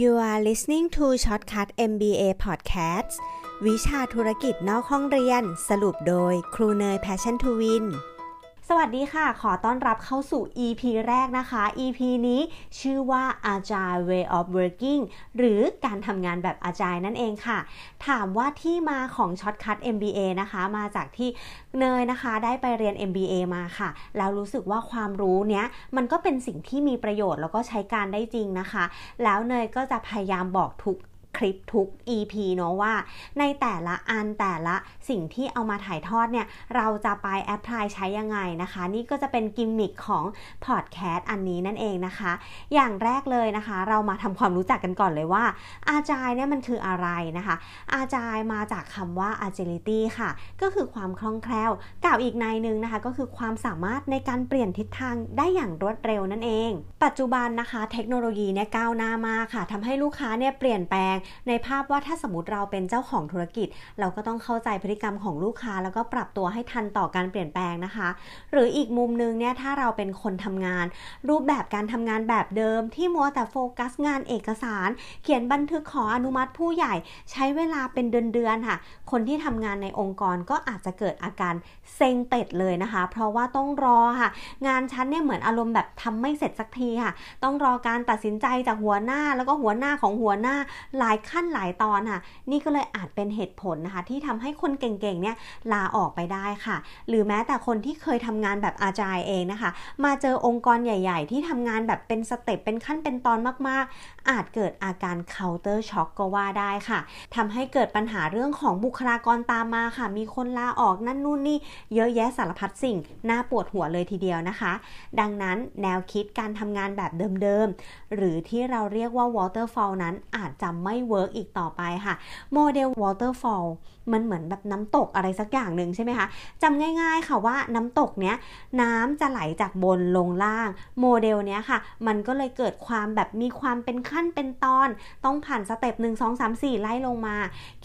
You are listening to Shortcut MBA Podcast วิชาธุรกิจนอกห้องเรียน สรุปโดยครูเนย Passion to Win วัสดีค่ะ ขอต้อนรับเข้าสู่ EP แรกนะคะ EP นี้ชื่อว่า Agile Way of Working หรือการทำงานแบบ Agile นั่นเองค่ะ ถามว่าที่มาของ Shortcut MBA นะคะ มาจากที่เนยนะคะได้ไปเรียน MBA มาค่ะ แล้วรู้สึกว่าความรู้เนี้ยมันก็เป็นสิ่งที่มีประโยชน์แล้วก็ใช้การได้จริงนะคะ แล้วเนยก็จะพยายามบอกทุก คลิปทุก EP เนาะว่า ในแต่ละอันแต่ละสิ่งที่เอามาถ่ายทอดเนี่ย เราจะไปแอพพลายใช้ยังไงนะคะ นี่ก็จะเป็นกิมมิคของพอดแคสต์อันนี้นั่นเองนะคะ อย่างแรกเลยนะคะ เรามาทำความรู้จักกันก่อนเลยว่า อาจายเนี่ยมันคืออะไรนะคะ อาจายมาจากคำว่า agility ค่ะ ก็คือความคล่องแคล่วกล่าวอีกในนึงนะคะ ก็คือความสามารถในการเปลี่ยนทิศทางได้อย่างรวดเร็วนั่นเอง ปัจจุบันนะคะ เทคโนโลยีเนี่ยก้าวหน้ามากค่ะทำให้ลูกค้าเนี่ยเปลี่ยนแปลงในภาพว่าถ้าสมมติเราเป็นเจ้าของธุรกิจ เราก็ต้องเข้าใจพฤติกรรมของลูกค้า แล้วก็ปรับตัวให้ทันต่อการเปลี่ยนแปลงนะคะ หรืออีกมุมนึงเนี่ยถ้าเราเป็นคนทำงาน รูปแบบการทำงานแบบเดิม ที่มัวแต่โฟกัสงานเอกสาร เขียนบันทึกขออนุมัติผู้ใหญ่ ใช้เวลาเป็นเดือนๆค่ะ คนที่ทำงานในองค์กรก็อาจจะเกิดอาการเซ็งเป็ดเลยนะคะ เพราะว่าต้องรอค่ะ งานชั้นเนี่ยเหมือนอารมณ์แบบทำไม่เสร็จสักทีค่ะ ต้องรอการตัดสินใจจากหัวหน้าแล้วก็หัวหน้าของหัวหน้าหลายายขั้นหลายตอนค่ะ นี่ก็เลยอาจเป็นเหตุผลนะคะ ที่ทำให้คนเก่งๆเนี่ยลาออกไปได้ค่ะ หรือแม้แต่คนที่เคยทำงานแบบอาจายเองนะคะ มาเจอองค์กรใหญ่ ๆ ที่ทำงานแบบเป็นสเต็ปเป็นขั้นเป็นตอนมากๆ อาจเกิดอาการ culture shock ก็ว่าได้ค่ะทำให้เกิดปัญหาเรื่องของบุคลากรตามมาค่ะ มีคนลาออกนั่นนู่นนี่เยอะแยะสารพัดสิ่งน่าปวดหัวเลยทีเดียวนะคะ ดังนั้นแนวคิดการทำงานแบบเดิมๆ หรือที่เราเรียกว่า waterfall นั้นอาจจะไม่ work อีกต่อไปค่ะโมเดล waterfall มันเหมือนแบบน้ำตกอะไรสักอย่างหนึ่งใช่ไหมคะจำง่ายๆค่ะว่าน้ำตกเนี้ยน้ำจะไหลจากบนลงล่างโมเดลเนี้ยค่ะ มันก็เลยเกิดความแบบมีความเป็นขั้นเป็นตอน ต้องผ่าน step หนึ่งสองสามสี่ไล่ลงมา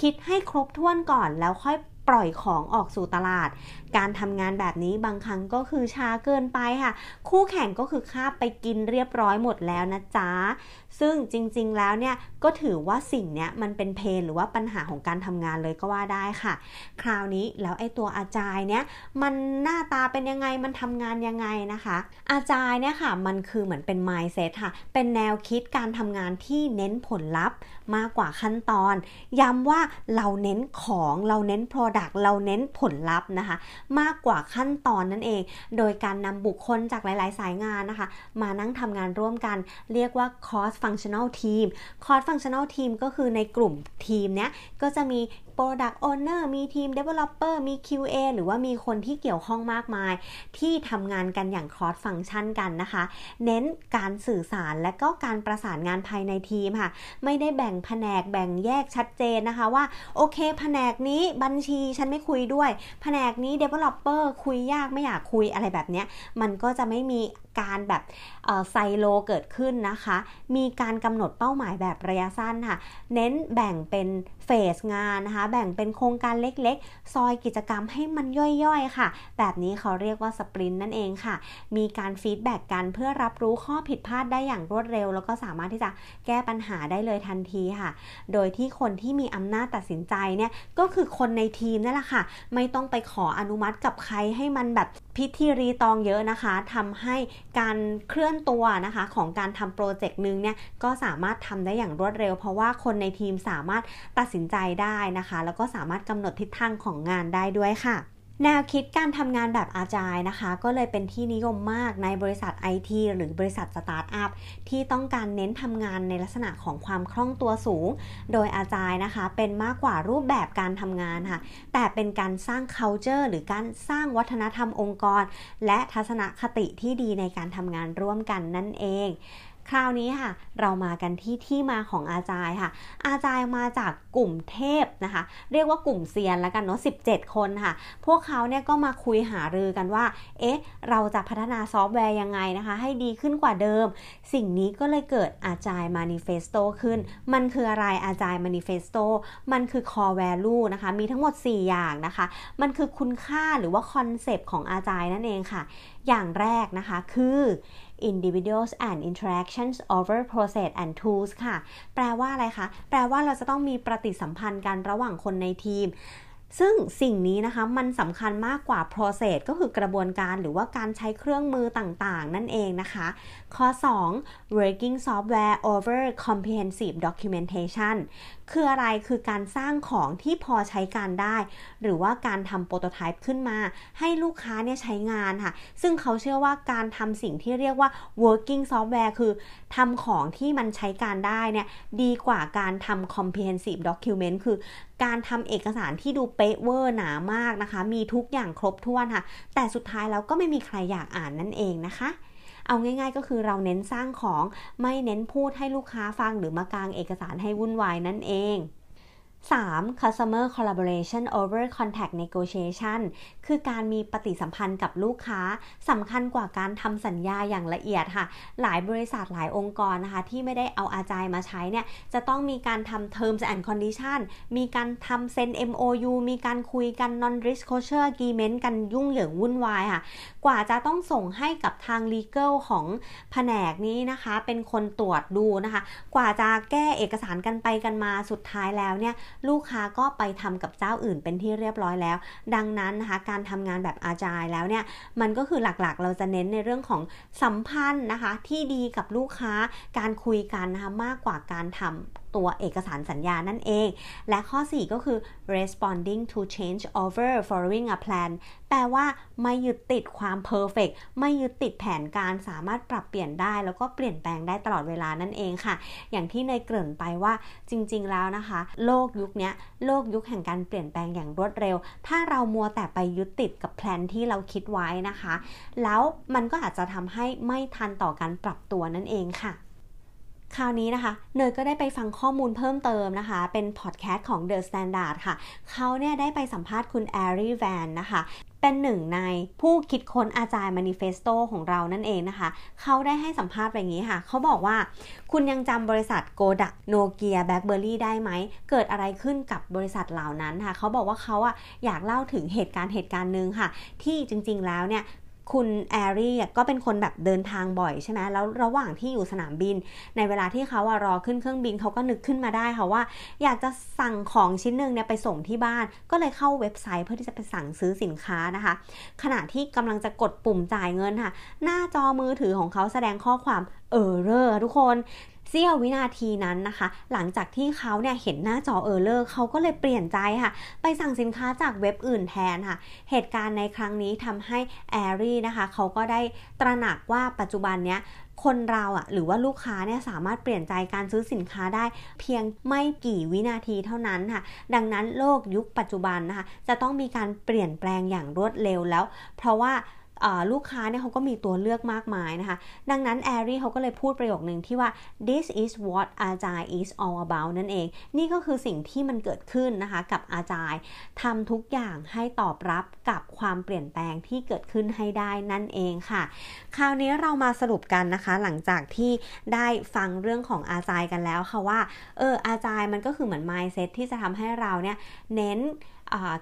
คิดให้ครบถ้วนก่อนแล้วค่อยปล่อยของออกสู่ตลาดการทำงานแบบนี้บางครั้งก็คือช้าเกินไปค่ะ คู่แข่งก็คือคาบไปกินเรียบร้อยหมดแล้วนะจ๊ะ ซึ่งจริงๆแล้วเนี่ยก็ถือว่าสิ่งเนี้ยมันเป็น pain หรือว่าปัญหาของการทำงานเลยก็ว่าได้ค่ะ คราวนี้แล้วไอ้ตัวอาจายเนี่ยมันหน้าตาเป็นยังไงมันทำงานยังไงนะคะ อาจายเนี่ยค่ะมันคือเหมือนเป็น mindset ค่ะ เป็นแนวคิดการทำงานที่เน้นผลลัพธ์มากกว่าขั้นตอน ย้ำว่าเราเน้นของเราเน้น product เราเน้นผลลัพธ์นะคะมากกว่าขั้นตอนนั่นเอง โดยการนำบุคคลจากหลาย ๆ สายงานนะคะ มานั่งทำงานร่วมกัน เรียกว่า cross functional team cross functional team ก็คือในกลุ่มทีมเนี้ยก็จะมี Product Owner มีทีม Developer มี QA หรือว่ามีคนที่เกี่ยวข้องมากมาย ที่ทำงานกันอย่าง cross function กันนะคะ เน้นการสื่อสารและก็การประสานงานภายในทีมค่ะ ไม่ได้แบ่งแผนกแบ่งแยกชัดเจนนะคะว่า โอเค แผนกนี้บัญชีฉันไม่คุยด้วย แผนกนี้ Developer คุยยากไม่อยากคุยอะไรแบบเนี้ยมันก็จะไม่มีการแบบ ไซโลเกิดขึ้นนะคะ มีการกำหนดเป้าหมายแบบระยะสั้นค่ะ เน้นแบ่งเป็น phase งานนะคะ แบ่งเป็นโครงการเล็กๆ ซอยกิจกรรมให้มันย่อยๆค่ะ แบบนี้เขาเรียกว่า sprint นั่นเองค่ะ มีการ feedback กันเพื่อรับรู้ข้อผิดพลาดได้อย่างรวดเร็ว แล้วก็สามารถที่จะแก้ปัญหาได้เลยทันทีค่ะ โดยที่คนที่มีอำนาจตัดสินใจเนี่ยก็คือคนในทีมนั่นแหละค่ะ ไม่ต้องไปขออนุมัติกับใครให้มันแบบพิธีรีตองเยอะนะคะทำให้การเคลื่อนตัวนะคะของการทำโปรเจกต์นึงเนี่ยก็สามารถทำได้อย่างรวดเร็ว เพราะว่าคนในทีมสามารถตัดสินใจได้นะคะ แล้วก็สามารถกำหนดทิศทางของงานได้ด้วยค่ะ แนวคิดการทำงานแบบ Agile นะคะ ก็เลยเป็นที่นิยมมากในบริษัท IT หรือบริษัทสตาร์ทอัพที่ต้องการเน้นทำงานในลักษณะของความคล่องตัวสูง โดย Agile นะคะ เป็นมากกว่ารูปแบบการทำงานค่ะ แต่เป็นการสร้าง culture หรือการสร้างวัฒนธรรมองค์กร และทัศนคติที่ดีในการทำงานร่วมกันนั่นเอง คราวนี้ค่ะ เรามากันที่ที่มาของอาจายค่ะ อาจายมาจากกลุ่มเทพนะคะ เรียกว่ากลุ่มเซียนแล้วกันเนาะ17 คนค่ะ พวกเขาเนี่ยก็มาคุยหารือกันว่า เอ๊ะ เราจะพัฒนาซอฟต์แวร์ยังไงนะคะ ให้ดีขึ้นกว่าเดิม สิ่งนี้ก็เลยเกิดอาจายมานิเฟสโตขึ้น มันคืออะไร Agile Manifesto มันคือ core value นะคะ มีทั้งหมด 4 อย่างนะคะ มันคือคุณค่าหรือว่าคอนเซปต์ของ Agile นั่นเองค่ะ อย่างแรกนะคะคือ individuals and interactions over process and tools ค่ะ แปลว่าอะไรคะ แปลว่าเราจะต้องมีปฏิสัมพันธ์กันระหว่างคนในทีมซึ่งสิ่งนี้นะคะมันสำคัญมากกว่า process ก็คือกระบวนการหรือว่าการใช้เครื่องมือต่างๆ นั่นเองนะคะข้อ 2 working software over comprehensive documentation คืออะไรคือการสร้างของที่พอใช้การได้ หรือว่าการทำโปรโตไทป์ขึ้นมา ให้ลูกค้าเนี่ยใช้งานค่ะ ซึ่งเขาเชื่อว่าการทำสิ่งที่เรียกว่า working software คือทำของที่มันใช้การได้เนี่ยดีกว่าการทำ comprehensive document คือการทำเอกสารที่ดูเป๊ะเวอร์หนามากนะคะ มีทุกอย่างครบถ้วนค่ะ แต่สุดท้ายแล้วก็ไม่มีใครอยากอ่านนั่นเองนะคะ เอาง่าย ๆ ก็คือเราเน้นสร้างของไม่เน้นพูดให้ลูกค้าฟังหรือมากางเอกสารให้วุ่นวายนั่นเอง 3. customer collaboration over contact negotiation คือการมีปฏิสัมพันธ์กับลูกค้าสำคัญกว่าการทำสัญญาอย่างละเอียดค่ะ หลายบริษัทหลายองค์กรนะคะ ที่ไม่ได้เอาอาจายมาใช้เนี่ย จะต้องมีการทำ terms and condition มีการทำเซ็น MOU มีการคุยกัน non disclosure agreement กันยุ่งเหยิงวุ่นวายค่ะ กว่าจะต้องส่งให้กับทาง legal ของแผนกนี้นะคะ เป็นคนตรวจดูนะคะ กว่าจะแก้เอกสารกันไปกันมาสุดท้ายแล้วเนี่ยลูกค้าก็ไปทำกับเจ้าอื่นเป็นที่เรียบร้อยแล้ว ดังนั้นนะคะการทำงานแบบอาจายแล้วเนี่ยมันก็คือหลักๆ เราจะเน้นในเรื่องของสัมพันธ์นะคะที่ดีกับลูกค้าการคุยกันนะคะมากกว่าการทำ ตัวเอกสารสัญญานั่นเอง และข้อ 4 ก็คือ responding to change over following a plan แปลว่าไม่ยึดติดความ perfect ไม่ยึดติดแผนการสามารถปรับเปลี่ยนได้ แล้วก็เปลี่ยนแปลงได้ตลอดเวลานั่นเองค่ะ อย่างที่เนยเกริ่นไปว่าจริง ๆ แล้วนะคะ โลกยุคนี้โลกยุคแห่งการเปลี่ยนแปลงอย่างรวดเร็ว ถ้าเรามัวแต่ไปยึดติดกับแผนที่เราคิดไว้นะคะ แล้วมันก็อาจจะทำให้ไม่ทันต่อการปรับตัวนั่นเองค่ะ คราวนี้นะคะเนยก็ได้ไปฟังข้อมูลเพิ่มเติมนะคะ เป็นพอดแคสต์ของ The Standard ค่ะ เขาเนี่ยได้ไปสัมภาษณ์คุณ Arie van นะคะ เป็นหนึ่งในผู้คิดค้น Agile Manifesto ของเรานั่นเองนะคะ เขาได้ให้สัมภาษณ์แบบนี้ค่ะ เขาบอกว่า คุณยังจำบริษัทโกดักโนเกียแบล็คเบอร์รี่ได้ไหม เกิดอะไรขึ้นกับบริษัทเหล่านั้นค่ะ เขาบอกว่าเขาอะอยากเล่าถึงเหตุการณ์เหตุการณ์หนึ่งค่ะ ที่จริงๆแล้วเนี่ย คุณแอรี่ก็เป็นคนแบบเดินทางบ่อยใช่ไหมแล้วระหว่างที่อยู่สนามบิน ในเวลาที่เขาอะรอขึ้นเครื่องบินเขาก็นึกขึ้นมาได้ค่ะว่า อยากจะสั่งของชิ้นหนึ่งเนี่ยไปส่งที่บ้าน ก็เลยเข้าเว็บไซต์เพื่อที่จะไปสั่งซื้อสินค้านะคะ ขณะที่กำลังจะกดปุ่มจ่ายเงินค่ะ หน้าจอมือถือของเขาแสดงข้อความเออเรอทุกคน เสี้ยววินาทีนั้นนะคะ หลังจากที่เขาเนี่ยเห็นหน้าจอเออร์เลอร์เขาก็เลยเปลี่ยนใจค่ะ ไปสั่งสินค้าจากเว็บอื่นแทนค่ะ เหตุการณ์ในครั้งนี้ทำให้แอรี่นะคะเขาก็ได้ตระหนักว่าปัจจุบันเนี้ยคนเราอะหรือว่าลูกค้าเนี่ยสามารถเปลี่ยนใจการซื้อสินค้าได้ เพียงไม่กี่วินาทีเท่านั้นค่ะ ดังนั้นโลกยุคปัจจุบันนะคะจะต้องมีการเปลี่ยนแปลงอย่างรวดเร็วแล้ว เพราะว่า ลูกค้าเนี่ยเขาก็มีตัวเลือกมากมายนะคะ ดังนั้นแอรี่เขาก็เลยพูดประโยคหนึ่งที่ว่า this is what Agile is all about นั่นเอง นี่ก็คือสิ่งที่มันเกิดขึ้นนะคะกับ Agile ทำทุกอย่างให้ตอบรับกับความเปลี่ยนแปลงที่เกิดขึ้นให้ได้นั่นเองค่ะ คราวนี้เรามาสรุปกันนะคะ หลังจากที่ได้ฟังเรื่องของ Agile กันแล้วค่ะว่าเออ Agile มันก็คือเหมือน mindset ที่จะทำให้เราเนี่ยเน้น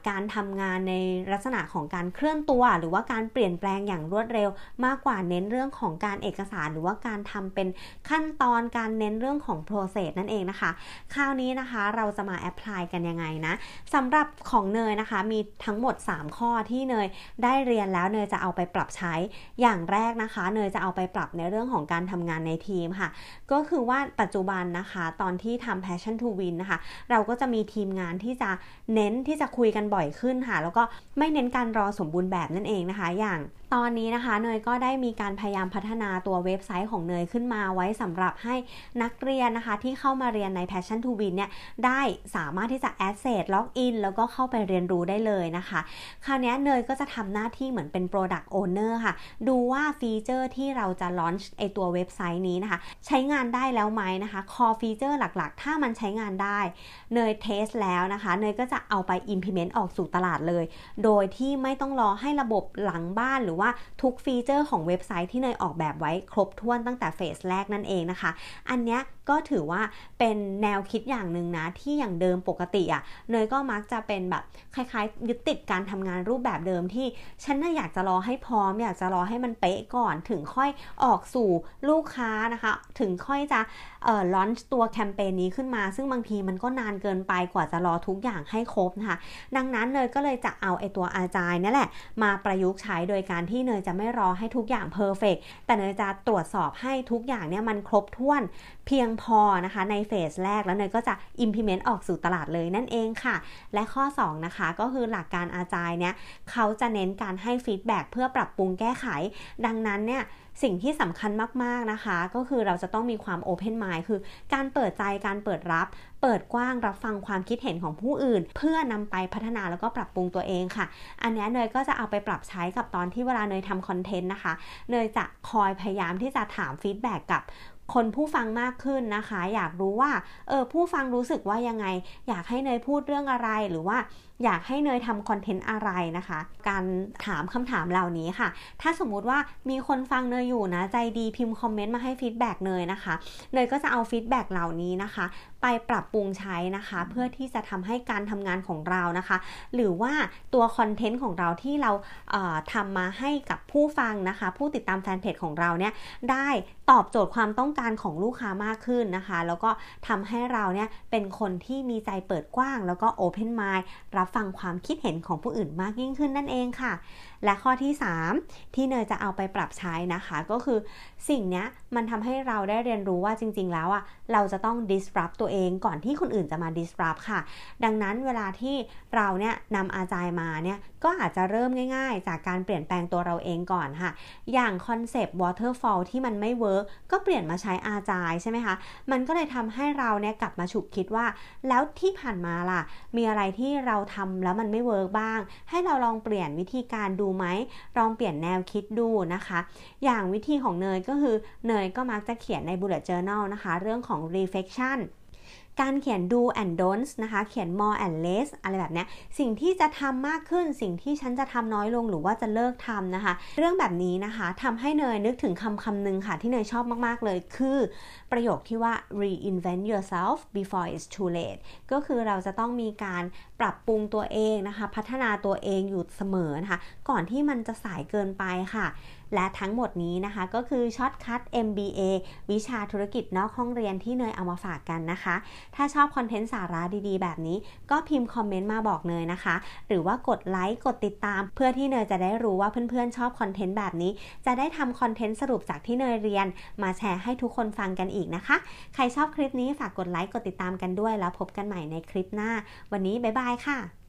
การทำงานในลักษณะของการเคลื่อนตัว หรือว่าการเปลี่ยนแปลงอย่างรวดเร็ว มากกว่าเน้นเรื่องของการเอกสาร หรือว่าการทำเป็นขั้นตอนการเน้นเรื่องของ process นั่นเองนะคะ คราวนี้นะคะเราจะมาแอพพลายกันยังไงนะสำหรับของเนยนะคะมีทั้งหมด 3 ข้อที่เนยได้เรียนแล้วเนยจะเอาไปปรับใช้อย่างแรกนะคะ เนยจะเอาไปปรับในเรื่องของการทำงานในทีมค่ะ ก็คือว่าปัจจุบันนะคะ ตอนที่ทำ passion to win นะคะ เราก็จะมีทีมงานที่จะเน้นที่จะคุยกันบ่อยขึ้นค่ะ แล้วก็ไม่เน้นการรอสมบูรณ์แบบนั่นเองนะคะ อย่าง ตอนนี้นะคะเนยก็ได้มีการพยายามพัฒนาตัวเว็บไซต์ของเนยขึ้นมาไว้สำหรับให้นักเรียนนะคะที่เข้ามาเรียนใน Passion to Win เนี่ยได้สามารถที่จะ access log in แล้วก็เข้าไปเรียนรู้ได้เลยนะคะ คราวนี้เนยก็จะทำหน้าที่เหมือนเป็น Product Owner ค่ะ ดูว่าฟีเจอร์ที่เราจะ launch ไอตัวเว็บไซต์นี้นะคะ ใช้งานได้แล้วไหมนะคะ core feature หลักๆ ถ้ามันใช้งานได้ เนย test แล้วนะคะ เนยก็จะเอาไป implement ออกสู่ตลาดเลย โดยที่ไม่ต้องรอให้ระบบหลังบ้านหรือว่าว่าทุกฟีเจอร์ของเว็บไซต์ที่เนยออกแบบไว้ครบถ้วนตั้งแต่เฟสแรกนั่นเองนะคะ อันนี้ก็ถือว่าเป็นแนวคิดอย่างหนึ่งนะ ที่อย่างเดิมปกติอะ่ะเนยก็มักจะเป็นแบบคล้ายๆ ยึดติดการทำงานรูปแบบเดิมที่ฉันน่าอยากจะรอให้พร้อม อยากจะรอให้มันเป๊ะก่อนถึงค่อยออกสู่ลูกค้านะคะ ถึงค่อยจะเอ่อลอนตัวแคมเปญนี้ขึ้นมา ซึ่งบางทีมันก็นานเกินไปกว่าจะรอทุกอย่างให้ครบนะคะ ดังนั้นเนยก็เลยจะเอาไอตัวอาจายนี่แหละ มาประยุกต์ใช้โดยการที่เนยจะไม่รอให้ทุกอย่างเพอร์เฟกแต่เนยจะตรวจสอบให้ทุกอย่างเนี่ยมันครบถ้วนเพียงพอนะคะในเฟสแรกแล้วเนยก็จะ implement ออกสู่ตลาดเลยนั่นเองค่ะ และข้อ 2 นะคะ ก็คือหลักการอาจายเนี่ยเขาจะเน้นการให้ฟีดแบ็เพื่อปรับปรุงแก้ไข ดังนั้นเนี่ย สิ่งที่สำคัญมากๆนะคะ ก็คือเราจะต้องมีความ Open Mind คือการเปิดใจการเปิดรับ เปิดกว้างรับฟังความคิดเห็นของผู้อื่น เพื่อนำไปพัฒนาแล้วก็ปรับปรุงตัวเองค่ะ อันนี้เนยก็จะเอาไปปรับใช้กับตอนที่เวลาเนยทำคอนเทนต์นะคะ เนยจะคอยพยายามที่จะถามฟีดแบ็กกับคนผู้ฟังมากขึ้นนะคะ อยากรู้ว่าเออผู้ฟังรู้สึกว่ายังไง อยากให้เนยพูดเรื่องอะไรหรือว่าอยากให้เนยทำคอนเทนต์อะไรนะคะ การถามคำถามเหล่านี้ค่ะ ถ้าสมมุติว่ามีคนฟังเนยอยู่นะ ใจดีพิมพ์คอมเมนต์มาให้ฟีดแบ็กเนยนะคะ เนยก็จะเอาฟีดแบ็กเหล่านี้นะคะ ไปปรับปรุงใช้นะคะ เพื่อที่จะทำให้การทำงานของเรานะคะ หรือว่าตัวคอนเทนต์ของเราที่เราเทำมาให้กับผู้ฟังนะคะ ผู้ติดตามแฟนเพจของเราเนี่ยได้ตอบโจทย์ความต้องการของลูกค้ามากขึ้นนะคะ แล้วก็ทำให้เราเนี่ยเป็นคนที่มีใจเปิดกว้าง แล้วก็ open mindรับฟังความคิดเห็นของผู้อื่นมากยิ่งขึ้นนั่นเองค่ะ และข้อที่ 3 ที่เนยจะเอาไปปรับใช้นะคะ ก็คือสิ่งนี้ มันทำให้เราได้เรียนรู้ว่าจริง ๆ แล้วอะเราจะต้อง disrupt ตัวเองก่อนที่คนอื่นจะมา disrupt ค่ะ ดังนั้นเวลาที่เราเนี่ยนำ agile มาเนี่ยก็อาจจะเริ่มง่าย ๆ จากการเปลี่ยนแปลงตัวเราเองก่อนค่ะ อย่างคอนเซปต์ waterfall ที่มันไม่ work ก็เปลี่ยนมาใช้ agile ใช่ไหมคะ มันก็เลยทำให้เราเนี่ยกลับมาฉุกคิดว่า แล้วที่ผ่านมาล่ะ มีอะไรที่เราทำแล้วมันไม่เวิร์กบ้าง ให้เราลองเปลี่ยนวิธีการดูไหมลองเปลี่ยนแนวคิดดูนะคะ อย่างวิธีของเนยก็คือเนยก็มักจะเขียนใน bullet journal นะคะ เรื่องของ reflection การเขียน do and don'ts นะคะ เขียน more and less อะไรแบบนี้ สิ่งที่จะทำมากขึ้น สิ่งที่ฉันจะทำน้อยลงหรือว่าจะเลิกทำนะคะ เรื่องแบบนี้นะคะทำให้เนยนึกถึงคำคำหนึ่งค่ะ ที่เนยชอบมาก ๆ เลย คือประโยคที่ว่า reinvent yourself before it's too late ก็คือเราจะต้องมีการปรับปรุงตัวเองนะคะ พัฒนาตัวเองอยู่เสมอนะคะ ก่อนที่มันจะสายเกินไปค่ะ และทั้งหมดนี้นะคะก็คือช็อตคัท MBA วิชาธุรกิจนอกห้องเรียนที่เนยเอามาฝากกันนะคะ ถ้าชอบคอนเทนต์สาระดีๆ แบบนี้ ก็พิมพ์คอมเมนต์มาบอกเนยนะคะ หรือว่ากดไลค์กดติดตาม เพื่อที่เนยจะได้รู้ว่าเพื่อนๆชอบคอนเทนต์แบบนี้ จะได้ทำคอนเทนต์สรุปจากที่เนยเรียน มาแชร์ให้ทุกคนฟังกันอีกนะคะ ใครชอบคลิปนี้ฝากกดไลค์กดติดตามกันด้วยแล้วพบกันใหม่ในคลิปหน้า วันนี้บ๊ายบายค่ะ